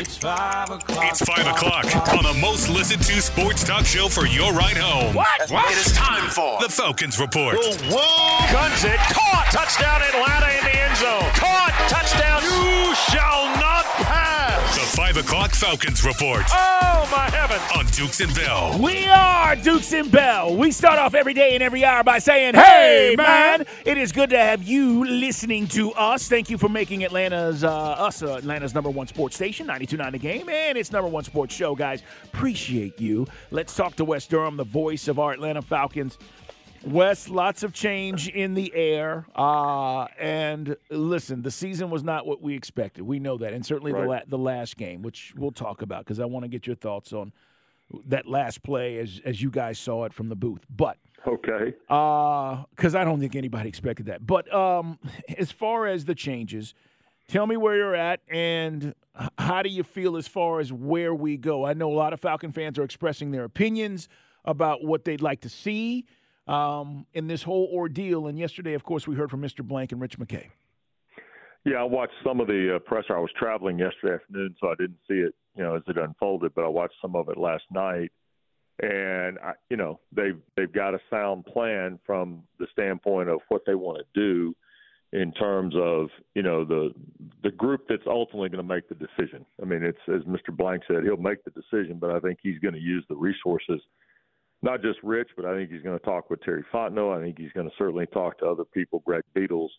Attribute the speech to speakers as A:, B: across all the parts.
A: It's five o'clock.
B: It's 5 o'clock on the most listened to sports talk show for your ride home.
A: What?
B: It is time for the Falcons Report. Oh, whoa!
A: Guns it. Caught. Touchdown Atlanta in the end zone. Caught. Touchdown. You shall not pass.
B: The 5 o'clock Falcons Report
A: Oh, my heavens.
B: on Dukes and Bell.
C: We are Dukes and Bell. We start off every day and every hour by saying, "Hey, man!" It is good to have you listening to us. Thank you for making Atlanta's uh, us uh, Atlanta's number one sports station, 92.9 The Game, and its number one sports show, guys. Appreciate you. Let's talk to Wes Durham, the voice of our Atlanta Falcons. Wes, lots of change in the air, uh, and listen, the season was not what we expected. We know that, and certainly the la- the last game, which we'll talk about because I want to get your thoughts on that last play as as you guys saw it from the booth. But
D: Okay.
C: because I don't think anybody expected that. But um, as far as the changes, tell me where you're at and how do you feel as far as where we go? I know a lot of Falcon fans are expressing their opinions about what they'd like to see um, in this whole ordeal. And yesterday, of course, we heard from Mr. Blank and Rich McKay.
D: Yeah, I watched some of the uh, presser. I was traveling yesterday afternoon, so I didn't see it, you know, as it unfolded. But I watched some of it last night, and I, you know, they've they've got a sound plan from the standpoint of what they want to do in terms of you know the the group that's ultimately going to make the decision. I mean, it's as Mr. Blank said, he'll make the decision, but I think he's going to use the resources. Not just Rich, but I think he's going to talk with Terry Fontenot. I think he's going to certainly talk to other people, Greg Beadles,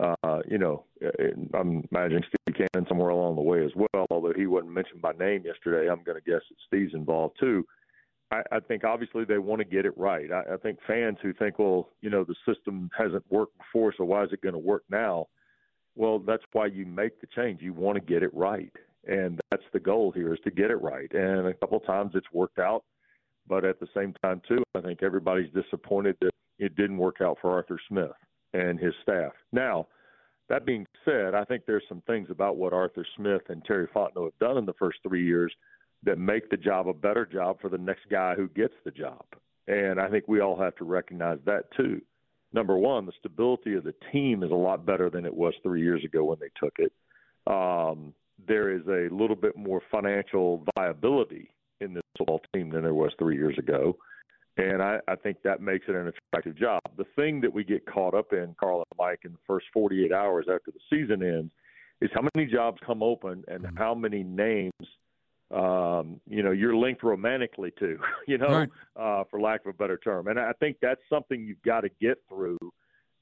D: uh, you know, I'm imagining Steve Cannon somewhere along the way as well. Although he wasn't mentioned by name yesterday, I'm going to guess that Steve's involved too. I, I think obviously they want to get it right. I, I think fans who think, well, you know, the system hasn't worked before, so why is it going to work now? Well, that's why you make the change. You want to get it right, and that's the goal here is to get it right. And a couple times it's worked out, but at the same time too, I think everybody's disappointed that it didn't work out for Arthur Smith and his staff. Now, that being said, I think there's some things about what Arthur Smith and Terry Fontenot have done in the first three years that make the job a better job for the next guy who gets the job. And I think we all have to recognize that too. Number one, the stability of the team is a lot better than it was three years ago when they took it. Um, there is a little bit more financial viability in this football team than there was three years ago. And I, I think that makes it an attractive job. The thing that we get caught up in, Carl and Mike, in the first 48 hours after the season ends is how many jobs come open and how many names um, you know, you're linked romantically to, you know,
E: Right.
D: uh, for lack of a better term. And I think that's something you've got to get through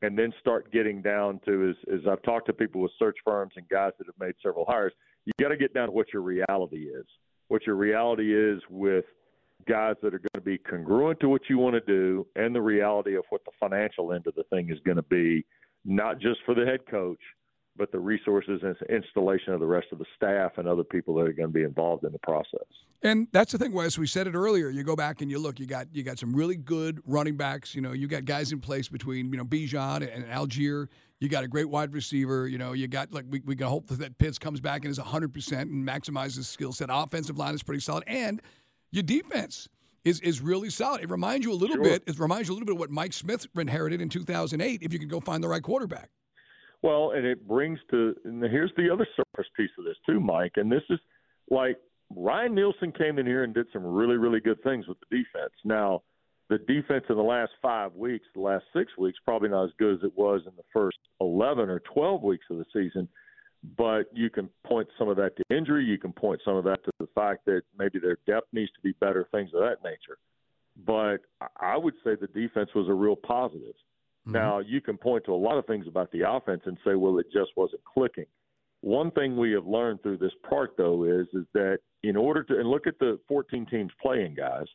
D: and then start getting down to is, is I've talked to people with search firms and guys that have made several hires. You got to get down to what your reality is, what your reality is with guys that are going to be congruent to what you want to do and the reality of what the financial end of the thing is going to be, not just for the head coach, but the resources and installation of the rest of the staff and other people that are going to be involved in the process.
E: And that's the thing, Wes. We said it earlier. You go back and you look. You got you got some really good running backs. You know, you got guys in place between you know Bijan and Allgeier. You got a great wide receiver. You know, you got like we we can hope that Pitts comes back and is hundred percent and maximizes his skill set. Offensive line is pretty solid, and your defense is is really solid. It reminds you a little
D: Sure.
E: bit. It reminds you a little bit of what Mike Smith inherited in two thousand eight. If you could go find the right quarterback.
D: Well, and it brings to and here's the other surface piece of this too, Mike. And this is like Ryan Nielsen came in here and did some really, really good things with the defense. Now, the defense in the last five weeks, the last six weeks, probably not as good as it was in the first 11 or 12 weeks of the season. But you can point some of that to injury. You can point some of that to the fact that maybe their depth needs to be better, things of that nature. But I would say the defense was a real positive. Mm-hmm. Now, you can point to a lot of things about the offense and say, well, it just wasn't clicking. One thing we have learned through this part, though, is is that in order to and look at the 14 teams playing, guys,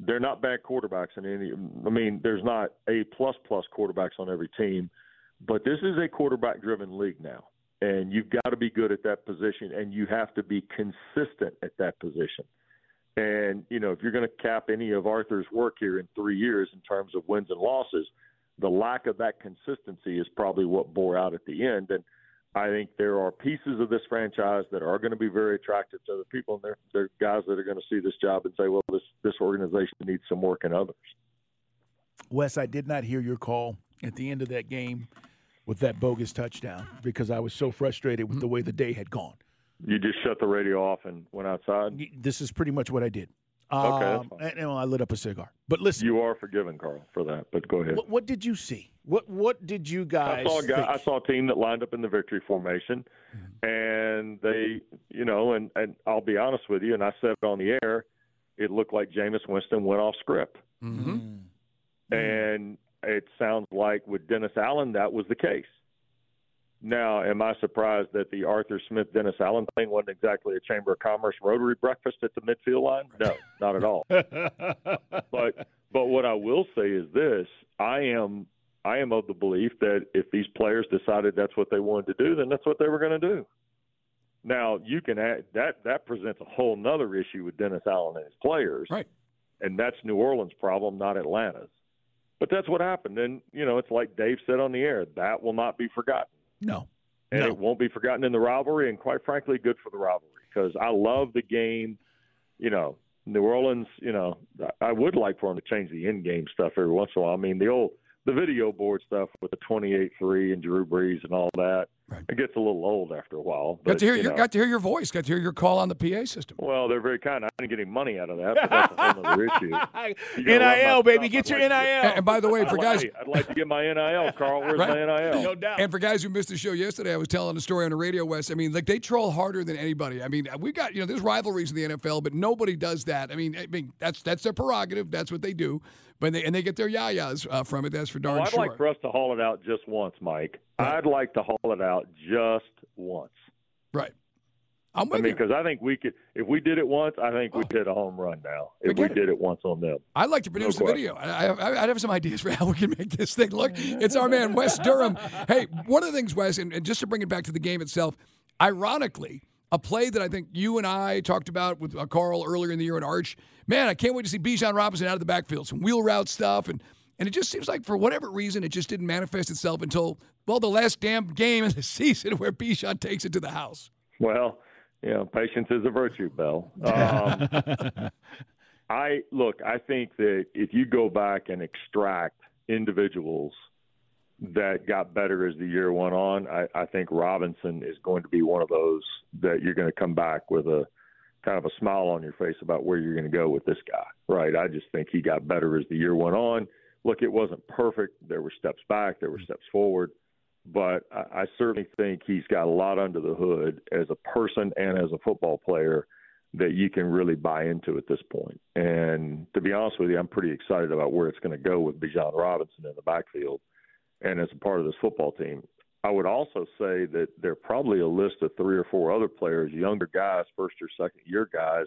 D: they're not bad quarterbacks in any. I mean, there's not a plus plus quarterbacks on every team, but this is a quarterback driven league now, and you've got to be good at that position, and you have to be consistent at that position. And you know, if you're going to cap any of Arthur's work here in three years in terms of wins and losses, the lack of that consistency is probably what bore out at the end. And I think there are pieces of this franchise that are going to be very attractive to other people, and there, there are guys that are going to see this job and say, "Well, this this organization needs some work in others."
C: Wes, I did not hear your call at the end of that game with that bogus touchdown because I was so frustrated with mm-hmm. the way the day had gone.
D: You just shut the radio off and went outside.
C: This is pretty much what I did.
D: Okay,
C: um, and, and I lit up a cigar. But listen,
D: you are forgiven, Carl, for that. But go ahead.
C: What, what did you see? What What did you guys?
D: I saw a
C: guy,
D: I saw a team that lined up in the victory formation, mm-hmm. and they, you know, and and I'll be honest with you, and I said it on the air, it looked like Jameis Winston went off script,
C: mm-hmm.
D: and it sounds like with Dennis Allen that was the case. Now, am I surprised that the Arthur Smith Dennis Allen thing wasn't exactly a Chamber of Commerce Rotary breakfast at the midfield line? No, not at all. but but what I will say is this: I am I am of the belief that if these players decided that's what they wanted to do, then that's what they were going to do. Now you can add that that presents a whole nother issue with Dennis Allen and his players,
E: right?
D: And that's New Orleans' problem, not Atlanta's. But that's what happened, and you know it's like Dave said on the air: that will not be forgotten.
C: No.
D: And
C: no.
D: it won't be forgotten in the rivalry, and quite frankly, good for the rivalry because I love the game. You know, New Orleans. You know, I would like for them to change the in-game stuff every once in a while. I mean, the old the video board stuff with the 28-3 and Drew Brees and all that. Right. It gets a little old after a while. But,
E: got to hear
D: you
E: your,
D: know,
E: got to hear your voice. Got to hear your call on the PA system.
D: Well, they're very kind. I didn't get any money out of that, but that's a whole other issue.
C: NIL, baby, get your NIL.
E: And, and, by the way, for guys,
D: I'd like to get my NIL, Carl. Where's
E: right?
D: my NIL?
C: No doubt.
E: And for guys who missed the show yesterday, I was telling a story on the radio, Wes. I mean, like they troll harder than anybody. I mean, we got you know, there's rivalries in the NFL, but nobody does that. I mean, I mean that's that's their prerogative. That's what they do. But they and they get their yayas uh, from it. That's for darn
D: well, I'd
E: sure.
D: like for us to haul it out just once, Mike. Right. I'd like to haul it out just once.
E: Right. I'm
D: I mean, because I think we could, if we did it once, I think we'd hit a home run now. If we did it once on them,
E: I'd like to produce
D: no
E: the video. I, I, I'd have some ideas for how we can make this thing look. It's our man Wes Durham. Hey, one of the things, Wes, and, and just to bring it back to the game itself, ironically, a play that I think you and I talked about with uh, Carl earlier in the year at Arch. Man, I can't wait to see Bijan Robinson out of the backfield, some wheel route stuff, and and it just seems like for whatever reason it just didn't manifest itself until well the last damn game of the season where Bijan takes it to the house.
D: Well, you know, patience is a virtue, Bell. Um, I look. I think that if you go back and extract individuals that got better as the year went on, I, I think Robinson is going to be one of those that you're going to come back with a kind of a smile on your face about where you're going to go with this guy. Right? I just think he got better as the year went on. Look, it wasn't perfect. There were steps back. There were steps forward but I, I certainly think he's got a lot under the hood as a person and as a football player that you can really buy into at this point. And to be honest with you, I'm pretty excited about where it's going to go with Bijan Robinson in the backfield and as a part of this football team. I would also say that there are probably a list of three or four other players, younger guys, first or second year guys,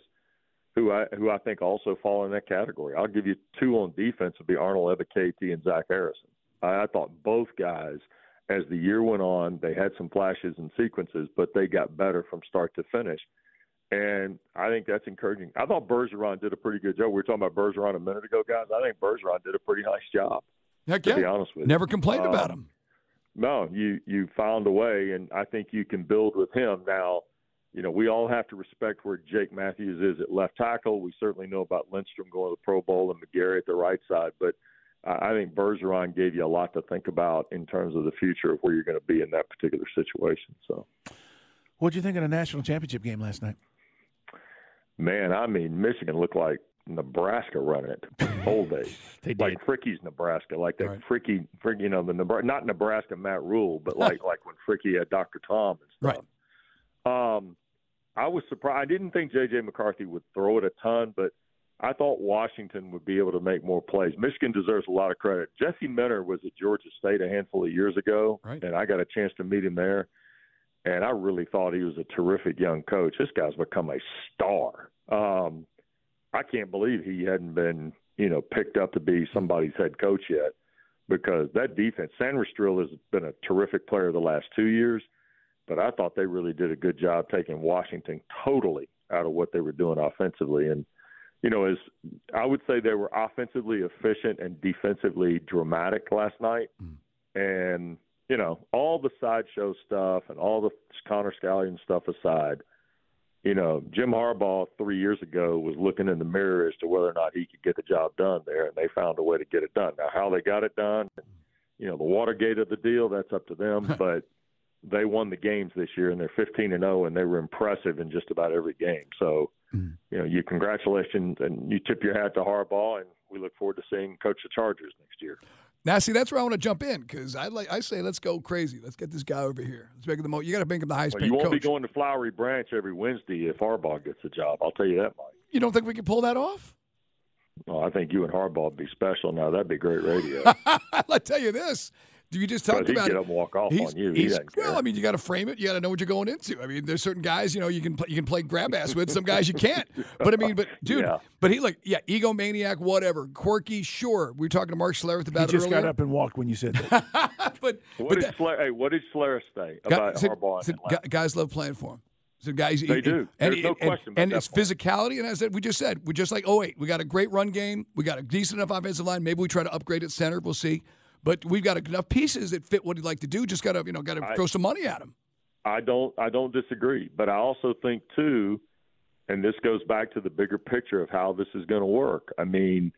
D: who I who I think also fall in that category. I'll give you two on defense would be Arnold Ebiketie and Zach Harrison. I, I thought both guys – as the year went on, they had some flashes and sequences, but they got better from start to finish. And I think that's encouraging. I thought Bergeron did a pretty good job. We were talking about Bergeron a minute ago, guys. I think Bergeron did a pretty nice job.
E: Heck
D: to be honest with you.
E: Never complained
D: um,
E: about him.
D: No, you you found a way, and I think you can build with him. Now, you know, we all have to respect where Jake Matthews is at left tackle. We certainly know about Lindstrom going to the Pro Bowl and McGary at the right side, but – I think Bergeron gave you a lot to think about in terms of the future of where you're going to be in that particular situation. So,
C: what do you think of the national championship game last night?
D: Man, I mean, Michigan looked like Nebraska running it. Old days,
C: They did.
D: like Fricky's Nebraska, like that
E: Right.
D: Fricky, Fricky, you know, the Nebra- not Nebraska Matt Rhule, but like like when Fricky had Dr. Tom and stuff. Um, I was surprised. I didn't think J.J. McCarthy would throw it a ton, but I thought Washington would be able to make more plays. Michigan deserves a lot of credit. Jesse Minter was at Georgia State a handful of years ago,
E: Right.
D: and I got a chance to meet him there. And I really thought he was a terrific young coach. This guy's become a star. Um, I can't believe he hadn't been, you know, picked up to be somebody's head coach yet, because that defense. Sainristil has been a terrific player the last two years but I thought they really did a good job taking Washington totally out of what they were doing offensively. And, you know, as I would say they were offensively efficient and defensively dramatic last night. Mm. And, you know, all the sideshow stuff and all the Connor Stalions stuff aside, you know, Jim Harbaugh three years ago was looking in the mirror as to whether or not he could get the job done there, and they found a way to get it done. Now, how they got it done, you know, the Watergate of the deal, that's up to them. but they won the games this year, and they're 15 and 0, and they were impressive in just about every game. So, mm-hmm. you know, you congratulations and you tip your hat to Harbaugh, and we look forward to seeing coach the Chargers next year.
E: Now, see, that's where I want to jump in because I like I say, let's go crazy. Let's get this guy over here. Let's make him the most. You got to make him the highest
D: Well, you won't
E: coach.
D: be going to Flowery Branch every Wednesday if Harbaugh gets the job. I'll tell you that, Mike.
E: you don't think we can pull that off?
D: Well, I think you and Harbaugh would be special. Now that'd be great radio.
E: I'll tell you this. You just talked
D: he'd
E: about
D: get
E: it.
D: up and walk off
E: He's-
D: on you.
E: He's-
D: doesn't care.
E: well, I mean, you got to frame it. You got to know what you're going into. I mean, there's certain guys, you know, you can play, you can play grab ass with. Some guys you can't. But I mean, but dude,
D: Yeah.
E: but he like, yeah, egomaniac, whatever, quirky, sure. We were talking to Mark Schlereth
C: He
E: about
C: just
E: it earlier.
C: got up and walked when you said that.
E: but
D: what
E: but
D: did
E: that-
D: Schler, hey, what did Schler say about
E: said-
D: Harbaugh?
E: said
D: in Atlanta?
E: gu- guys love playing for him. So guys,
D: They do.
E: And,
D: There's no
E: and,
D: question about
E: and
D: that
E: it's
D: part.
E: physicality. And as I said, we just said, we're just like, oh wait, we got a great run game. We got a decent enough offensive line. Maybe we try to upgrade at center. We'll see. But we've got enough pieces that fit what he'd like to do. Just got to, you know, got to throw some money at him.
D: I don't I don't disagree, but I also think too, and this goes back to the bigger picture of how this is going to work. I mean,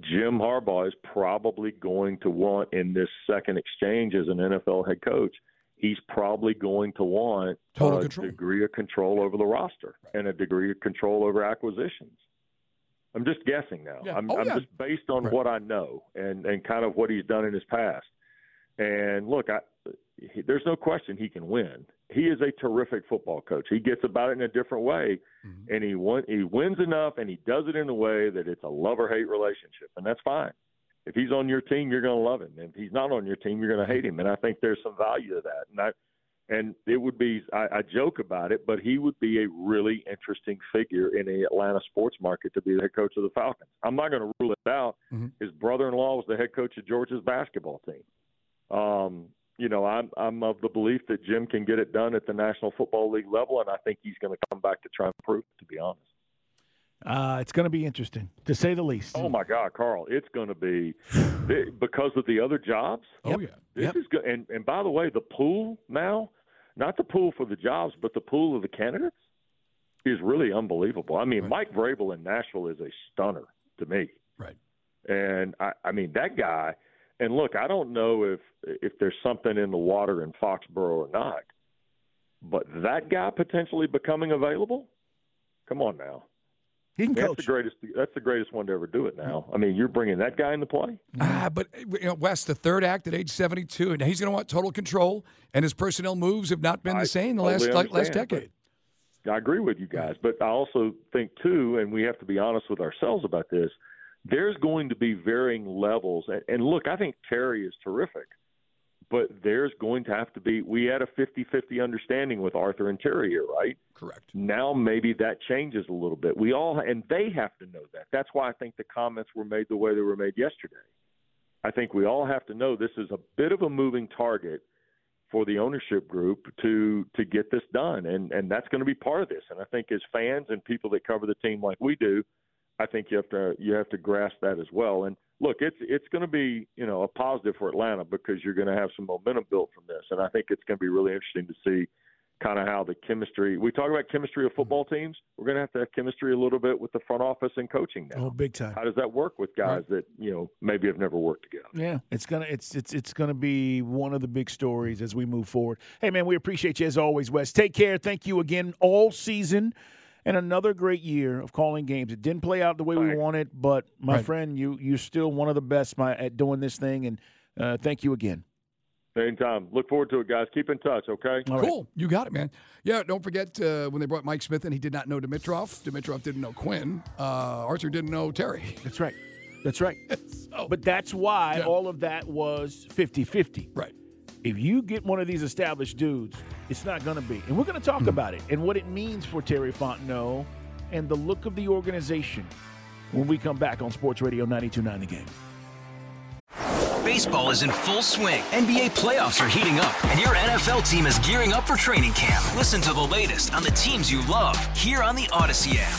D: Jim Harbaugh is probably going to want in this second exchange as an NFL head coach, he's probably going to want
E: Total
D: a
E: control.
D: degree of control over the roster and a degree of control over acquisitions. I'm just guessing now.
E: Yeah.
D: I'm,
E: Oh,
D: I'm
E: yeah.
D: just based on
E: Right.
D: what I know and and kind of what he's done in his past. And look, I, he, there's no question he can win. He is a terrific football coach. He gets about it in a different way,
E: Mm-hmm.
D: and he won, he wins enough, and he does it in a way that it's a love or hate relationship, and that's fine. If he's on your team, you're going to love him. If he's not on your team, you're going to hate him. And I think there's some value to that. And I, and it would be I, I joke about it, but he would be a really interesting figure in the Atlanta sports market to be the head coach of the Falcons. I'm not going to rule it out.
E: Mhm.
D: His brother-in-law was the head coach of Georgia's basketball team. Um, you know, I'm I'm of the belief that Jim can get it done at the National Football League level, and I think he's going to come back to try and prove it. To be honest.
C: Uh, it's going to be interesting, to say the least.
D: Oh my God, Carl, it's going to be because of the other jobs.
E: Oh yeah.
D: This
C: Yep.
D: is good. And and by the way, the pool now, not the pool for the jobs, but the pool of the candidates is really unbelievable. I mean,
E: Right.
D: Mike Vrabel in Nashville is a stunner to me.
E: Right.
D: And I, I mean that guy. And look, I don't know if if there's something in the water in Foxborough or not, but that guy potentially becoming available. Come on now,
C: he can
D: that's
C: coach.
D: the greatest. That's the greatest one to ever do it. Now, I mean, you're bringing that guy into play.
E: Ah, but you know, Wes, the third act at age 72, and he's going to want total control, and his personnel moves have not been
D: I
E: the same the last like, last decade.
D: I agree with you guys, but I also think too, and we have to be honest with ourselves about this. There's going to be varying levels, and, and look, I think Terry is terrific, but there's going to have to be. We had a 50-50 understanding with Arthur and Terry here, right?
E: Correct.
D: Now maybe that changes a little bit. We all, and they have to know that. That's why I think the comments were made the way they were made yesterday. I think we all have to know this is a bit of a moving target for the ownership group to to get this done and and that's going to be part of this and I think as fans and people that cover the team like we do I think you have to you have to grasp that as well and look it's it's going to be you know a positive for Atlanta because you're going to have some momentum built from this and I think it's going to be really interesting to see kind of how the chemistry we talk about chemistry of football mm-hmm. teams we're going to have to have chemistry a little bit with the front office and coaching now
C: Oh, big time.
D: how does that work with guys that you know maybe have never worked together
C: Yeah, it's gonna it's it's it's gonna be one of the big stories as we move forward. Hey man, we appreciate you as always, Wes. Take care. Thank you again all season. And another great year of calling games. It didn't play out the way we wanted, but my
E: Right.
C: friend, you you're still one of the best my, at doing this thing, and uh, thank you again.
D: Same time. Look forward to it, guys. Keep in touch, okay?
C: All right.
E: Cool. You got it, man. Yeah, don't forget uh, when they brought Mike Smith in, he did not know Dimitroff. Dimitroff didn't know Quinn. Uh, Arthur didn't know Terry.
C: That's right. That's right. But that's why
E: Yeah.
C: all of that was 50-50.
E: Right.
C: If you get one of these established dudes, it's not going to be. And we're going to talk
E: Hmm.
C: about it and what it means for Terry Fontenot and the look of the organization when we come back on Sports Radio 92.9 The Game.
F: Baseball is in full swing. NBA playoffs are heating up, and your NFL team is gearing up for training camp. Listen to the latest on the teams you love here on the Odyssey app.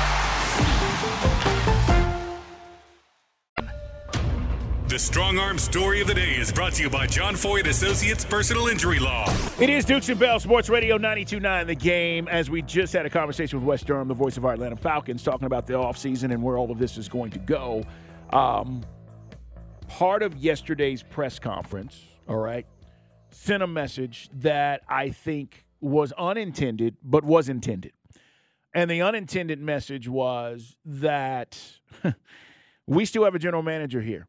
B: The Strong Arm Story of the Day is brought to you by John Foyd Associates Personal Injury Law.
C: It is Dukes and Bell Sports Radio 92.9 The Game. As we just had a conversation with Wes Durham, the voice of our Atlanta Falcons, talking about the offseason and where all of this is going to go. Um, part of yesterday's press conference, all right, sent a message that I think was unintended, but was intended. And the unintended message was that we still have a general manager here.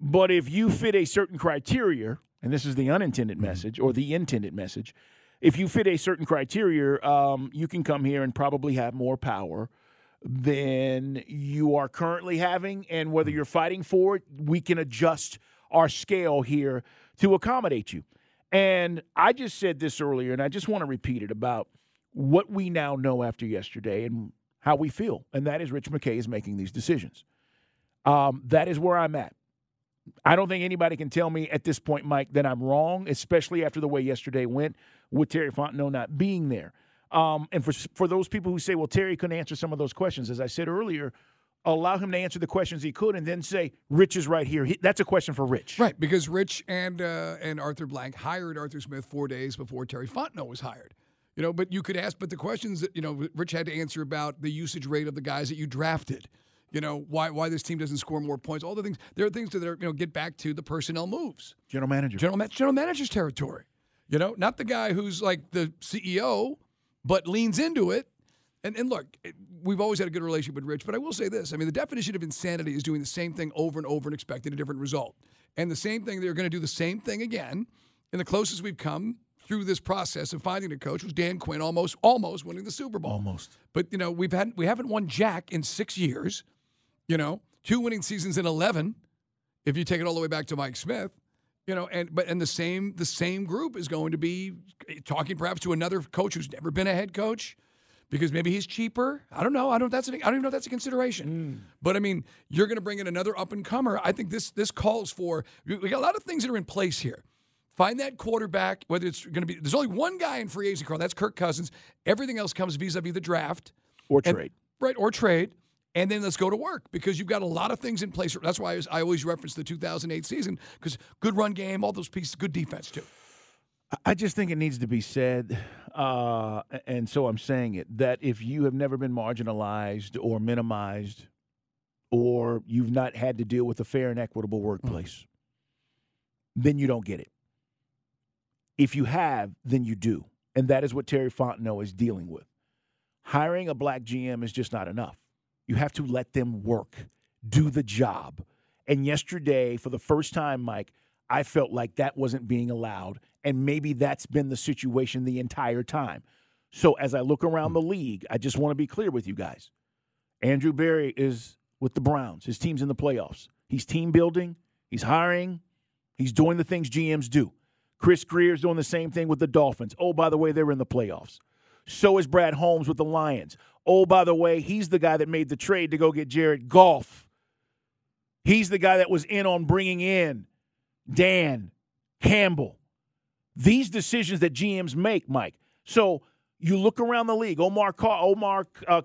C: But if you fit a certain criteria, and this is the unintended message or the intended message, if you fit a certain criteria, um, you can come here and probably have more power than you are currently having. And whether you're fighting for it, we can adjust our scale here to accommodate you. And I just said this earlier, and I just want to repeat it about what we now know after yesterday and how we feel. And that is Rich McKay is making these decisions. Um, that is where I'm at. I don't think anybody can tell me at this point, Mike, that I'm wrong, especially after the way yesterday went with Terry Fontenot not being there. Um, and for for those people who say, well, Terry couldn't answer some of those questions, as I said earlier, allow him to answer the questions he could, and then say, Rich is right here. He, that's a question for Rich.
E: Right, because Rich and uh, and Arthur Blank hired Arthur Smith four days before Terry Fontenot was hired. You know, but you could ask, but the questions that you know Rich had to answer about the usage rate of the guys that you drafted. You know, why why this team doesn't score more points. All the things there are things that are you know get back to the personnel moves.
C: General manager.
E: General ma- general manager's territory. You know, not the guy who's like the CEO, but leans into it. And and look, it- we've always had a good relationship with Rich, but I will say this: I mean, the definition of insanity is doing the same thing over and over and expecting a different result. And the same thing, they're going to do the same thing again. And the closest we've come through this process of finding a coach was Dan Quinn, almost almost winning the Super Bowl.
C: Almost.
E: But you know, we've had we haven't won Jack in six years. You know, two winning seasons in eleven. If you take it all the way back to Mike Smith, you know, and but and the same the same group is going to be talking perhaps to another coach who's never been a head coach because maybe he's cheaper. I don't know. I don't. That's an, I don't even know if that's a consideration. Mm. But I mean, you're going to bring in another up and comer. I think this this calls for we we got a lot of things that are in place here. Find that quarterback. Whether it's going to be there's only one guy in free agency, Carl. That's Kirk Cousins. Everything else comes vis-a-vis the draft
C: Or
E: and-
C: trade.
E: right? Or trade. And then let's go to work because you've got a lot of things in place. That's why I, was, I always reference the 2008 season because good run game, all those pieces, good defense too.
C: I just think it needs to be said, uh, and so I'm saying it, that if you have never been marginalized or minimized, or you've not had to deal with a fair and equitable workplace, then you don't get it. If you have, then you do. And that is what Terry Fontenot is dealing with. Hiring a black GM is just not enough. You have to let them work, do the job. And yesterday, for the first time, Mike, I felt like that wasn't being allowed. And maybe that's been the situation the entire time. So as I look around hmm. the league, I just want to be clear with you guys. Andrew Berry is with the Browns. His team's in the playoffs. He's team building, he's hiring, he's doing the things GMs do. Chris Grier's doing the same thing with the Dolphins. Oh, by the way, they're in the playoffs. So is Brad Holmes with the Lions. Oh, by the way, he's the guy that made the trade to go get Jared Goff. He's the guy that was in on bringing in Dan Campbell. These decisions that GMs make, Mike. So you look around the league. Omar Carr, Omar uh,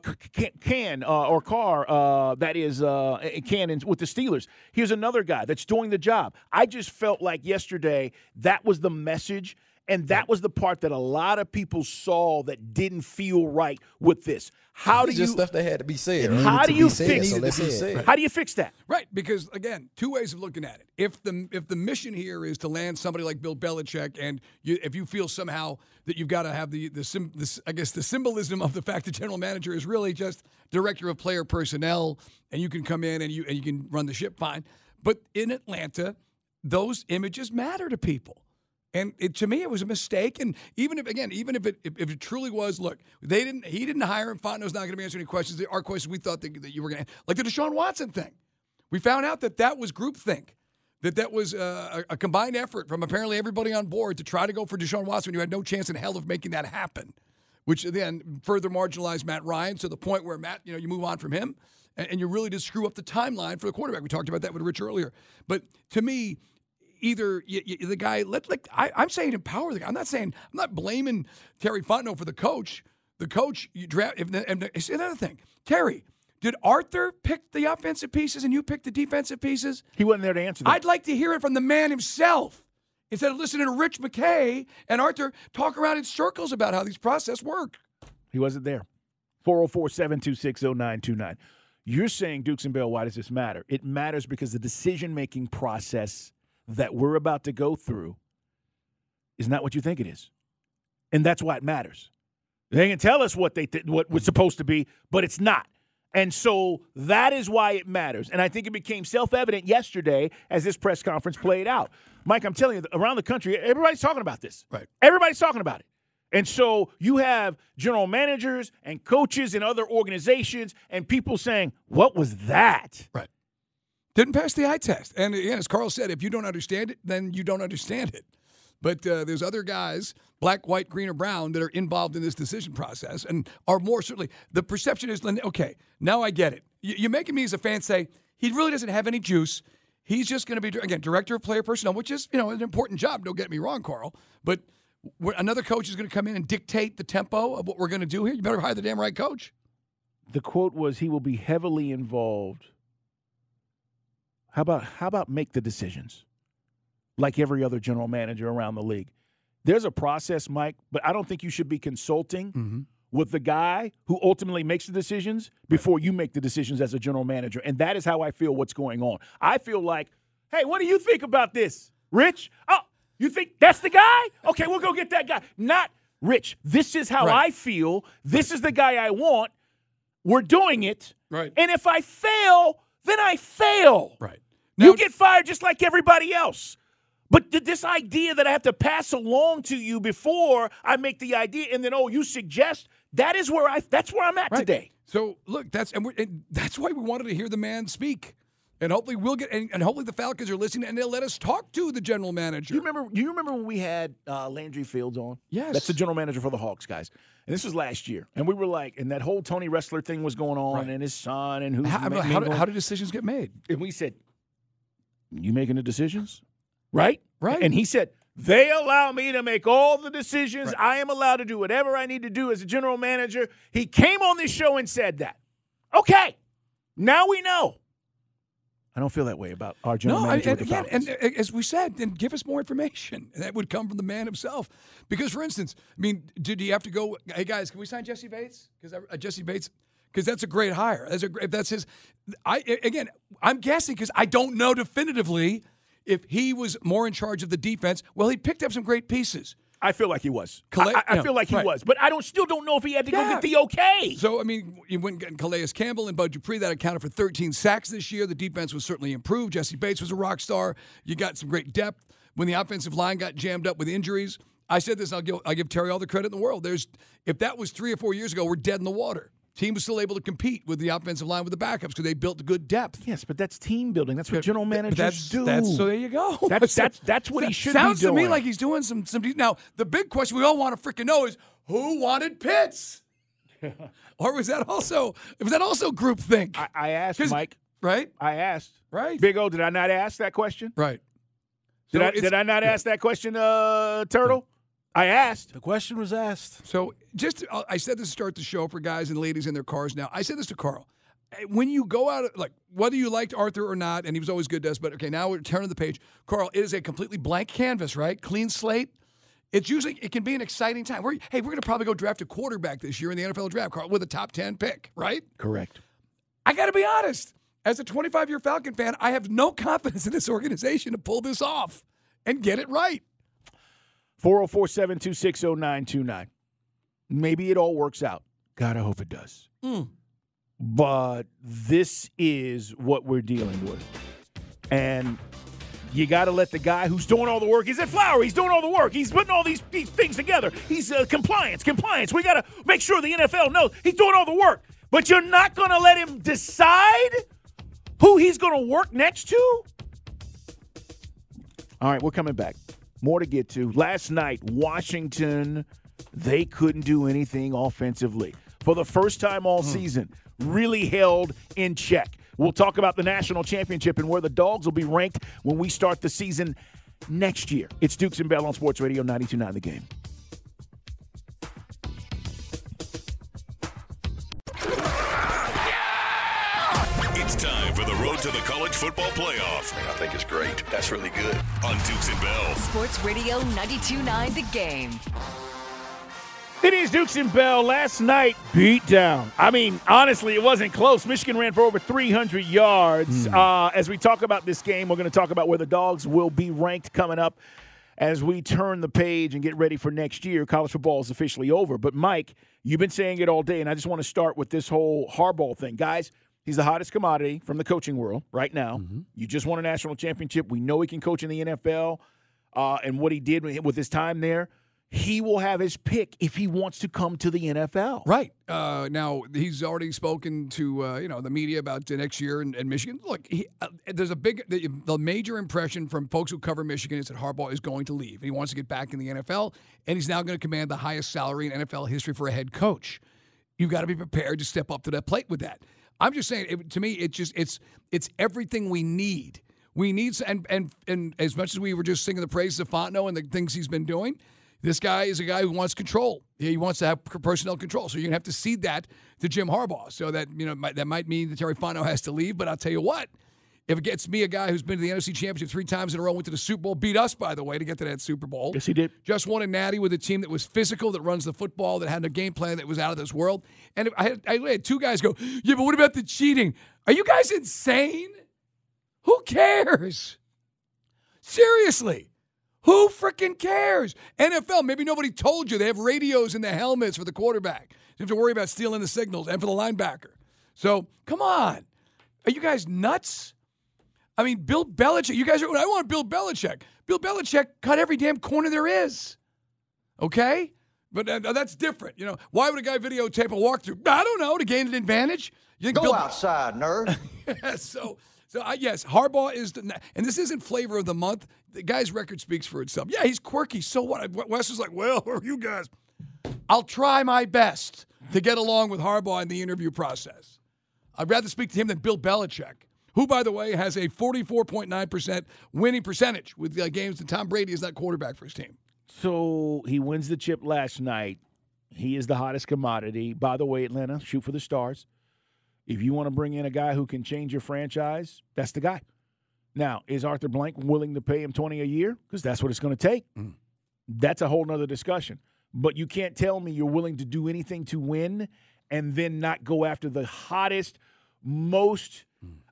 C: Can uh, or Carr, uh, that is uh, Cannon with the Steelers. Here's another guy that's doing the job. I just felt like yesterday that was the message, And that was the part that a lot of people saw that didn't feel right with this. How do
G: It's
C: you
G: stuff that had to be said.
C: How do you
G: be said,
C: fix
G: so
C: it?
G: said.
C: How do you fix that?
E: Right, because again, two ways of looking at it. If the if the mission here is to land somebody like Bill Belichick, and you, if you feel somehow that you've got to have the the, sim, the I guess the symbolism of the fact that general manager is really just director of player personnel, and you can come in and you and you can run the ship fine. But in Atlanta, those images matter to people. And it, to me, it was a mistake. And even if, again, even if it if, if it truly was, look, they didn't, he didn't hire him. Fontenot's not going to be answering any questions. Our questions we thought that, that you were going to, like the Deshaun Watson thing. We found out that that was groupthink, that that was uh, a, a combined effort from apparently everybody on board to try to go for Deshaun Watson. You had no chance in hell of making that happen, which then further marginalized Matt Ryan to the point where Matt, you know, you move on from him, and, and you really did screw up the timeline for the quarterback. We talked about that with Rich earlier. But to me, either you, you, the guy let like I, I'm saying empower the guy. I'm not saying I'm not blaming Terry Fontenot for the coach. The coach you draft. If, and it's another thing, Terry. Did Arthur pick the offensive pieces and you pick the defensive pieces?
C: He wasn't there to answer that.
E: I'd like to hear it from the man himself instead of listening to Rich McKay and Arthur talk around in circles about how these process work.
C: He wasn't there. 404 726 0929. You're saying, Dukes and Bell, why does this matter? It matters because the decision making process that we're about to go through is not what you think it is. And that's why it matters. They can tell us what they th- what was supposed to be, but it's not. And so that is why it matters. And I think it became self evident yesterday as this press conference played out. Mike, I'm telling you, around the country, everybody's talking about this.
E: Right.
C: Everybody's talking about it. And so you have general managers and coaches in other organizations and people saying, What was that?
E: Right. Didn't pass the eye test. And again, as Carl said, if you don't understand it, then you don't understand it. But uh, there's other guys, black, white, green, or brown, that are involved in this decision process and are more certainly. The perception is, okay, now I get it. You're making me as a fan say he really doesn't have any juice. He's just going to be again director of player personnel, which is you know an important job. Don't get me wrong, Carl. But another coach is going to come in and dictate the tempo of what we're going to do here. You better hire the damn right coach.
C: The quote was, "He will be heavily involved." How about how about make the decisions? like every other general manager around the league. There's a process, Mike, but I don't think you should be consulting
E: mm-hmm.
C: with the guy who ultimately makes the decisions before you make the decisions as a general manager. And that is how I feel what's going on. I feel like, hey, what do you think about this, Rich? Oh, you think that's the guy? Okay, we'll go get that guy. Not Rich. This is how
E: Right.
C: I feel. This is the guy I want. We're doing it.
E: Right.
C: And if I fail, then I fail.
E: Right.
C: You get fired just like everybody else. But th- this idea that I have to pass along to you before I make the idea, and then oh, you suggest that is where I that's where I'm at
E: Right.
C: today.
E: So look, that's and, we're, and that's why we wanted to hear the man speak, and hopefully we'll get and, and hopefully the Falcons are listening and they'll let us talk to the general manager.
C: You remember? You remember when we had uh, Landry Fields on?
E: Yes.
C: that's the general manager for the Hawks, guys. And this was last year, and we were like, and that whole Tony Ressler thing was going on,
E: Right.
C: and his son, and who?
E: how,
C: ma-
E: how, do, how do decisions get made?
C: and we said, "You making the decisions, right?
E: Right.
C: And he said, "They allow me to make all the decisions. I am allowed to do whatever I need to do as a general manager." He came on this show and said that. Okay, now we know. I don't feel that way about our general
E: No, I,
C: manager.
E: and again, and
C: Falcons.
E: uh, as we said, then give us more information. That would come from the man himself. Because, for instance, I mean, did he have to go? Hey guys, can we sign Jessie Bates? Because uh, Jessie Bates, because that's a great hire. That's a great. If that's his. I again, I'm guessing because I don't know definitively if he was more in charge of the defense. Well, he picked up some great pieces.
C: I feel like he was.
E: Calais-
C: I, I feel like he
E: right.
C: was, but I don't still don't know if he had to
E: Yeah.
C: go get the okay.
E: So, I mean, you went and got Calais Campbell and Bud Dupree. That accounted for 13 sacks this year. The defense was certainly improved. Jessie Bates was a rock star. You got some great depth. When the offensive line got jammed up with injuries, I said this, I'll give, I'll give Terry all the credit in the world. There's If that was three or four years ago, we're dead in the water. Team was still able to compete with the offensive line with the backups because they built good depth.
C: yes, but that's team building. That's what general managers
E: that's,
C: do.
E: That's, so there you go.
C: That's- that's- that's what he should be
E: Sounds to me like he's doing some some. Now the big question we all want to freaking know is who wanted Pitts, or was that also was that also groupthink?
C: I, I asked Mike.
E: right,
C: I asked.
E: right,
C: Big O, did I not ask that question?
E: right.
C: Did,
E: So
C: I, did I not ask that question, uh, Turtle? I asked.
G: The question was asked.
E: So just uh, I said this to start the show for guys and ladies in their cars. Now I said this to Carl. Eh, When you go out, like whether you liked Arthur or not, and he was always good to us, but okay, now we're turning the page. Carl, it is a completely blank canvas, right? Clean slate. it's usually it can be an exciting time. We're, hey, we're going to probably go draft a quarterback this year in the NFL draft Carl, with a top 10 pick, right?
C: Correct.
E: I got to be honest. As a 25 year Falcon fan, I have no confidence in this organization to pull this off and get it right.
C: 404 726 0929. Maybe it all works out. God, I hope it does.
E: Mm.
C: But this is what we're dealing with. And you got to let the guy who's doing all the work. He's at Flower. He's doing all the work. He's putting all these, these things together. He's uh, compliance, compliance. We got to make sure the NFL knows he's doing all the work. But you're not going to let him decide who he's going to work next to? All right, we're coming back. More to get to. Last night, Washington, they couldn't do anything offensively. For the first time all hmm. season, really held in check. We'll talk about the national championship and where the dogs will be ranked when we start the season next year. It's Dukes and Bell on Sports Radio 929 The Game.
B: Road to the college football playoff
G: I think it's great. That's really good.
B: on Dukes and Bell.
H: Sports Radio 92.9 The Game.
C: It is Dukes and Bell. Last night, beat down. I mean, honestly, it wasn't close. Michigan ran for over 300 yards. Uh, as we talk about this game, we're going to talk about where the dogs will be ranked coming up as we turn the page and get ready for next year. College football is officially over. But, Mike, you've been saying it all day, and I just want to start with this whole Harbaugh thing. Guys, he's the hottest commodity from the coaching world right now. You just won a national championship. We know he can coach in the NFL uh, and what he did with his time there. He will have his pick if he wants to come to the NFL.
E: Right. Uh, now, he's already spoken to, uh, you know, the media about uh, next year in, in Michigan. Look, he, uh, there's a big, the, the major impression from folks who cover Michigan is that Harbaugh is going to leave. He wants to get back in the NFL, and he's now going to command the highest salary in NFL history for a head coach. You've got to be prepared to step up to that plate with that. I'm just saying, it, to me, it just it's it's everything we need. We need and and and as much as we were just singing the praises of Fontenot and the things he's been doing, this guy is a guy who wants control. He wants to have personnel control. So you're gonna have to cede that to Jim Harbaugh. So that you know might, that might mean that Terry Fontenot has to leave. But I'll tell you what. If it gets me a guy who's been to the NFC Championship three times in a row, went to the Super Bowl, beat us, by the way, to get to that Super Bowl.
C: Yes, he did.
E: Just won a natty with a team that was physical, that runs the football, that had a game plan that was out of this world. And I had, I had two guys go, Yeah, but what about the cheating? Are you guys insane? Who cares? Seriously. Who freaking cares? NFL, maybe nobody told you they have radios in the helmets for the quarterback. You have to worry about stealing the signals and for the linebacker. So come on. Are you guys nuts? I mean, Bill Belichick, you guys are, I want Bill Belichick. Bill Belichick cut every damn corner there is. Okay? But uh, that's different. You know, why would a guy videotape a walkthrough? I don't know, to gain an advantage. You think
G: Go
E: Bill,
G: outside, nerd.
E: so, so I, yes, Harbaugh is the, and this isn't flavor of the month. The guy's record speaks for itself. Yeah, he's quirky. So what? Wes is like, well, who are you guys? I'll try my best to get along with Harbaugh in the interview process. I'd rather speak to him than Bill Belichick, who, by the way, has a 44.9% winning percentage with uh, games that Tom Brady is not quarterback for his team.
C: So he wins the chip last night. He is the hottest commodity. By the way, Atlanta, shoot for the stars. If you want to bring in a guy who can change your franchise, that's the guy. Now, is Arthur Blank willing to pay him 20 a year? Because that's what it's going to take. That's a whole nother discussion. But you can't tell me you're willing to do anything to win and then not go after the hottest, most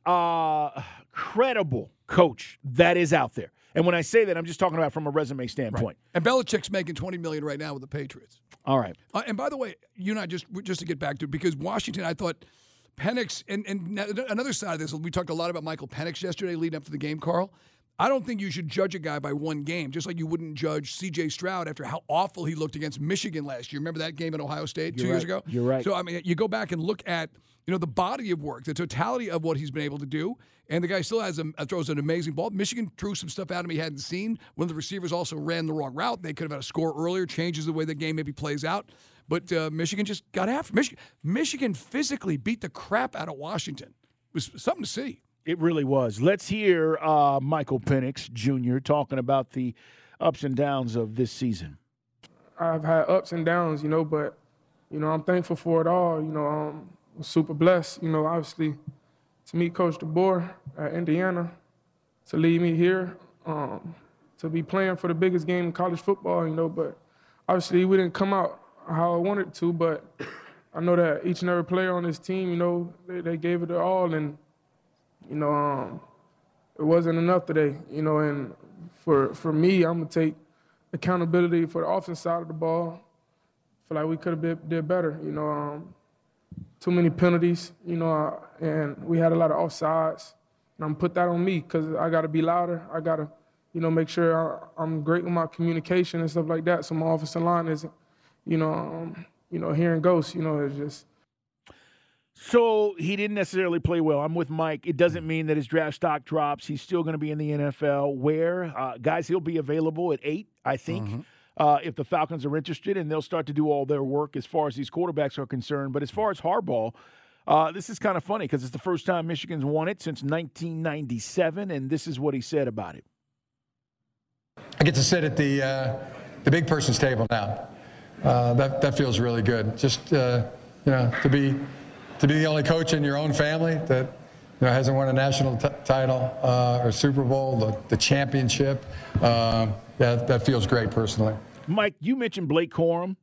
C: uh, credible coach that is out there. And when I say that, I'm just talking about from a resume standpoint.
E: And Belichick's making 20 million right now with the Patriots.
C: All right.
E: Uh, and by the way, you and I just just to get back to it, because Washington, I thought Penix and and another side of this, we talked a lot about Michael Penix yesterday, leading up to the game, Carl. I don't think you should judge a guy by one game, just like you wouldn't judge C.J. Stroud after how awful he looked against Michigan last year. Remember that game at Ohio State 2
C: You're
E: years
C: right.
E: ago?
C: You're right.
E: So I mean, you go back and look at you know the body of work, the totality of what he's been able to do, and the guy still has a, throws an amazing ball. Michigan threw some stuff at him he hadn't seen. One of the receivers also ran the wrong route. They could have had a score earlier, changes the way the game maybe plays out. But uh, Michigan just got after Michigan. Michigan physically beat the crap out of Washington. It was something to see.
C: It really was. Let's hear uh, Michael Penix Jr. talking about the ups and downs of this season.
I: I've had ups and downs, you know, but you know I'm thankful for it all. You know, um, I'm super blessed. You know, obviously to meet Coach DeBoer at Indiana, to lead me here, um, to be playing for the biggest game in college football, you know. But obviously, we didn't come out how I wanted to. But I know that each and every player on this team, you know, they, they gave it their all, and you know, um, it wasn't enough today, you know. And for for me, I'm gonna take accountability for the offense side of the ball. feel like we could have did better, you know. Um, too many penalties, you know, uh, and we had a lot of offsides. And I'm put that on me because I got to be louder. I got to, you know, make sure I, am great with my communication and stuff like that. So my offensive line isn't, you know, um, you know, hearing ghosts, you know, it's just.
C: So he didn't necessarily play well. I'm with Mike. It doesn't mean that his draft stock drops. He's still going to be in the NFL. Where uh, guys, he'll be available at eight, I think. Mm-hmm uh, if the Falcons are interested, and they'll start to do all their work as far as these quarterbacks are concerned. But as far as Harbaugh, uh, this is kind of funny because it's the first time Michigan's won it since 1997, and this is what he said about it.
J: I get to sit at the uh, the big person's table now. Uh, that that feels really good. Just uh, you know to be to be the only coach in your own family that you know, hasn't won a national title uh, or Super Bowl, the, the championship. Um, that, that feels great personally.
C: Mike, you mentioned Blake Corum.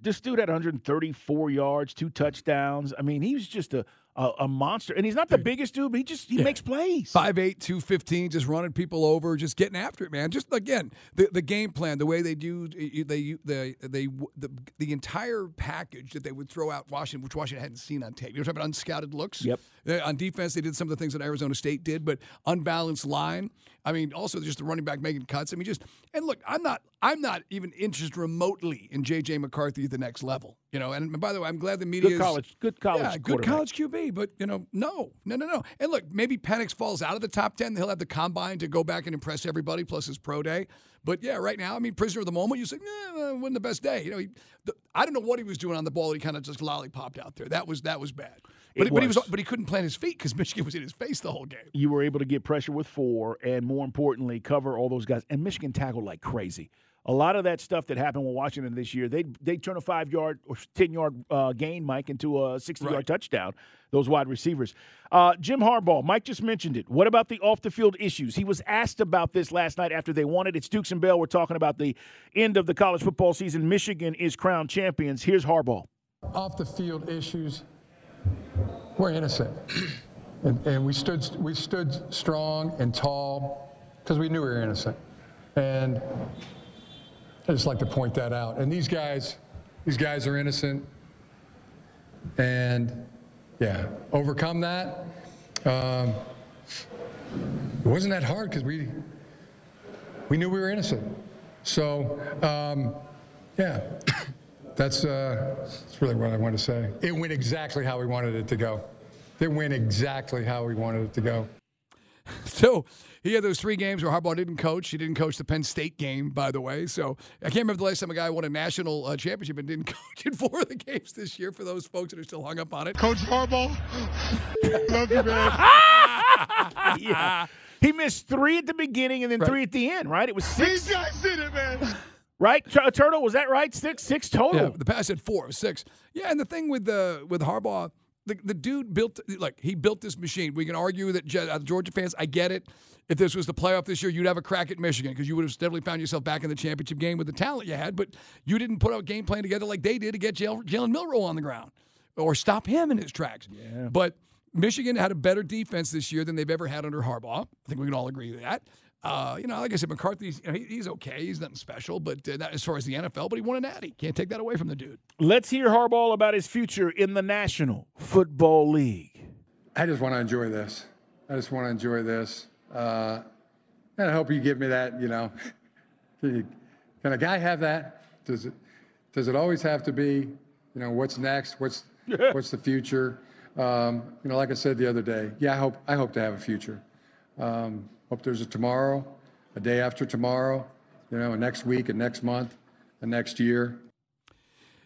C: This dude had 134 yards, two touchdowns. I mean, he was just a a, a, monster. And he's not the biggest dude, but he just he yeah. makes plays.
E: 5'8", 215, just running people over, just getting after it, man. Just again, the, the game plan, the way they do they they they the the entire package that they would throw out Washington, which Washington hadn't seen on tape. You're talking about unscouted looks.
C: Yep.
E: On defense, they did some of the things that Arizona State did, but unbalanced line. I mean, also just the running back making cuts. I mean, just and look, I'm not I'm not even interested remotely in JJ McCarthy at the next level. You know, and by the way, I'm glad the media
C: good college, good college,
E: yeah, good college QB. But you know, no, no, no, no. And look, maybe Penix falls out of the top ten. He'll have the combine to go back and impress everybody, plus his pro day. But yeah, right now, I mean, prisoner of the moment. You say, eh, wasn't the best day. You know, he, the, I don't know what he was doing on the ball. He kind of just lollipopped out there. That was that was bad. But, but he was, but he couldn't plant his feet because Michigan was in his face the whole game.
C: You were able to get pressure with four, and more importantly, cover all those guys. And Michigan tackled like crazy a lot of that stuff that happened with Washington this year, they they turn a five yard or ten yard uh, gain, Mike, into a sixty yard right. touchdown. Those wide receivers. Uh, Jim Harbaugh, Mike just mentioned it. What about the off the field issues? He was asked about this last night after they won it. It's Dukes and Bell. We're talking about the end of the college football season. Michigan is crowned champions. Here's Harbaugh.
J: Off the field issues, we're innocent, and, and we stood we stood strong and tall because we knew we were innocent, and I just like to point that out. And these guys, these guys are innocent. And yeah, overcome that. Um, it wasn't that hard because we we knew we were innocent. So um, yeah, that's uh, that's really what I want to say. It went exactly how we wanted it to go. It went exactly how we wanted it to go.
E: So he had those three games where Harbaugh didn't coach. He didn't coach the Penn State game, by the way. So I can't remember the last time a guy won a national uh, championship and didn't coach in four of the games this year. For those folks that are still hung up on it,
K: Coach Harbaugh, love you, man.
C: yeah. He missed three at the beginning and then right. three at the end, right? It was six.
K: These guys did it, man.
C: Right, Turtle, was that right? Six, six total.
E: Yeah, the pass had four, six. Yeah, and the thing with the uh, with Harbaugh, the, the dude built like he built this machine. We can argue that uh, Georgia fans, I get it. If this was the playoff this year, you'd have a crack at Michigan because you would have definitely found yourself back in the championship game with the talent you had. But you didn't put a game plan together like they did to get Jalen Milroe on the ground or stop him in his tracks.
C: Yeah.
E: But Michigan had a better defense this year than they've ever had under Harbaugh. I think we can all agree with that. Uh, you know, like I said, McCarthy's you know, he, he's okay. He's nothing special, but uh, as far as the NFL, but he won a natty. Can't take that away from the dude.
C: Let's hear Harbaugh about his future in the National Football League.
J: I just want to enjoy this. I just want to enjoy this. Uh, and I hope you give me that, you know. Can a guy have that? Does it, does it always have to be, you know, what's next? What's, what's the future? Um, you know, like I said the other day, yeah, I hope, I hope to have a future. Um, Hope there's a tomorrow, a day after tomorrow, you know, a next week, a next month, a next year.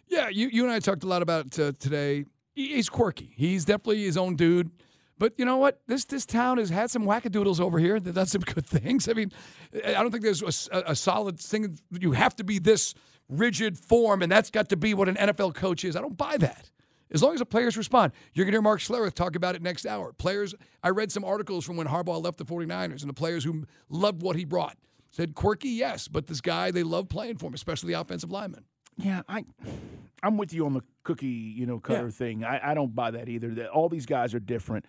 E: Yeah, you, you and I talked a lot about uh, today. He's quirky. He's definitely his own dude. But you know what? This this town has had some wackadoodles over here that done some good things. I mean, I don't think there's a, a solid thing. You have to be this rigid form, and that's got to be what an NFL coach is. I don't buy that. As long as the players respond. You're going to hear Mark Schlereth talk about it next hour. Players, I read some articles from when Harbaugh left the 49ers and the players who loved what he brought. Said quirky, yes, but this guy they love playing for him, especially the offensive lineman.
C: Yeah, I, I'm with you on the cookie, you know, cutter
E: Yeah.
C: thing. I, I don't buy that either. That all these guys are different.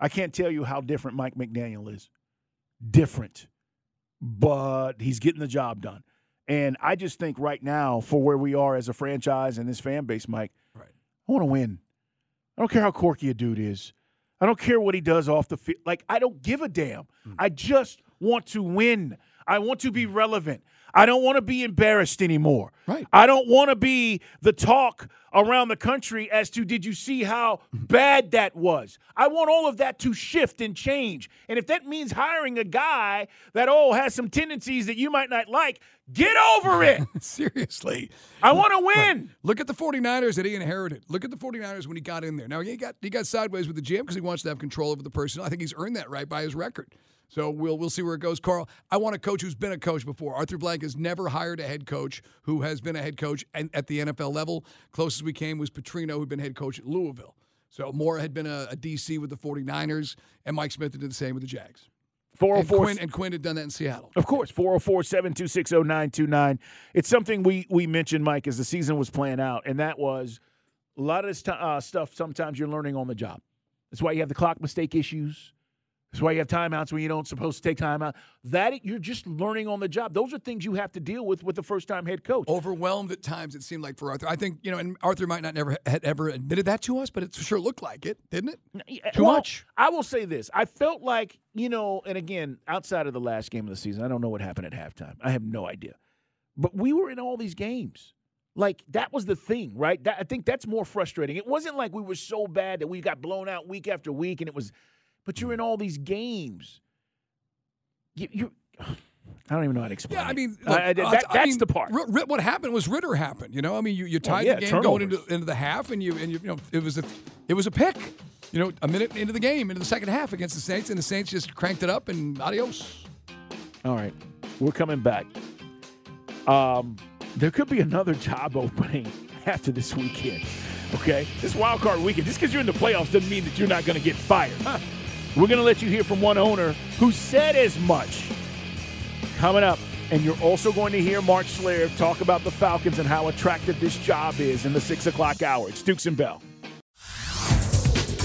C: I can't tell you how different Mike McDaniel is. Different, but he's getting the job done. And I just think right now, for where we are as a franchise and this fan base, Mike. I want to win. I don't care how quirky a dude is. I don't care what he does off the field. Like, I don't give a damn. Hmm. I just want to win. I want to be relevant. I don't want to be embarrassed anymore.
E: Right.
C: I don't want to be the talk around the country as to did you see how bad that was? I want all of that to shift and change. And if that means hiring a guy that oh has some tendencies that you might not like, get over it.
E: Seriously.
C: I want to win.
E: Look at the 49ers that he inherited. Look at the 49ers when he got in there. Now, he got he got sideways with the GM because he wants to have control over the personnel. I think he's earned that right by his record. So we'll we'll see where it goes. Carl, I want a coach who's been a coach before. Arthur Blank has never hired a head coach who has been a head coach and at the NFL level. Closest we came was Petrino, who'd been head coach at Louisville. So Mora had been a, a DC with the 49ers, and Mike Smith did the same with the Jags. And
C: 404
E: Quinn, and Quinn had done that in Seattle.
C: Of course, 404 726 0929. It's something we, we mentioned, Mike, as the season was playing out, and that was a lot of this t- uh, stuff sometimes you're learning on the job. That's why you have the clock mistake issues. That's why you have timeouts when you don't supposed to take time out. That you're just learning on the job. Those are things you have to deal with with the first time head coach.
E: Overwhelmed at times, it seemed like for Arthur. I think you know, and Arthur might not never had ever admitted that to us, but it sure looked like it, didn't it? Too
C: Well,
E: much.
C: I will say this. I felt like, you know, and again, outside of the last game of the season, I don't know what happened at halftime. I have no idea. But we were in all these games. Like that was the thing, right? That, I think that's more frustrating. It wasn't like we were so bad that we got blown out week after week and it was but you're in all these games. You, you I don't even know how to explain.
E: Yeah, I mean, look,
C: I- that-
E: uh,
C: that's
E: I mean,
C: the part.
E: What happened was Ridder happened. You know, I mean, you, you tied
C: yeah,
E: the game going into into the half, and you and you, you know it was a it was a pick. You know, a minute into the game, into the second half against the Saints, and the Saints just cranked it up and adios.
C: All right, we're coming back. Um, there could be another job opening after this weekend. Okay, this wild card weekend. Just because you're in the playoffs doesn't mean that you're not going to get fired. We're going to let you hear from one owner who said as much. Coming up, and you're also going to hear Mark Schlereth talk about the Falcons and how attractive this job is in the six o'clock hour. It's Dukes and Bell.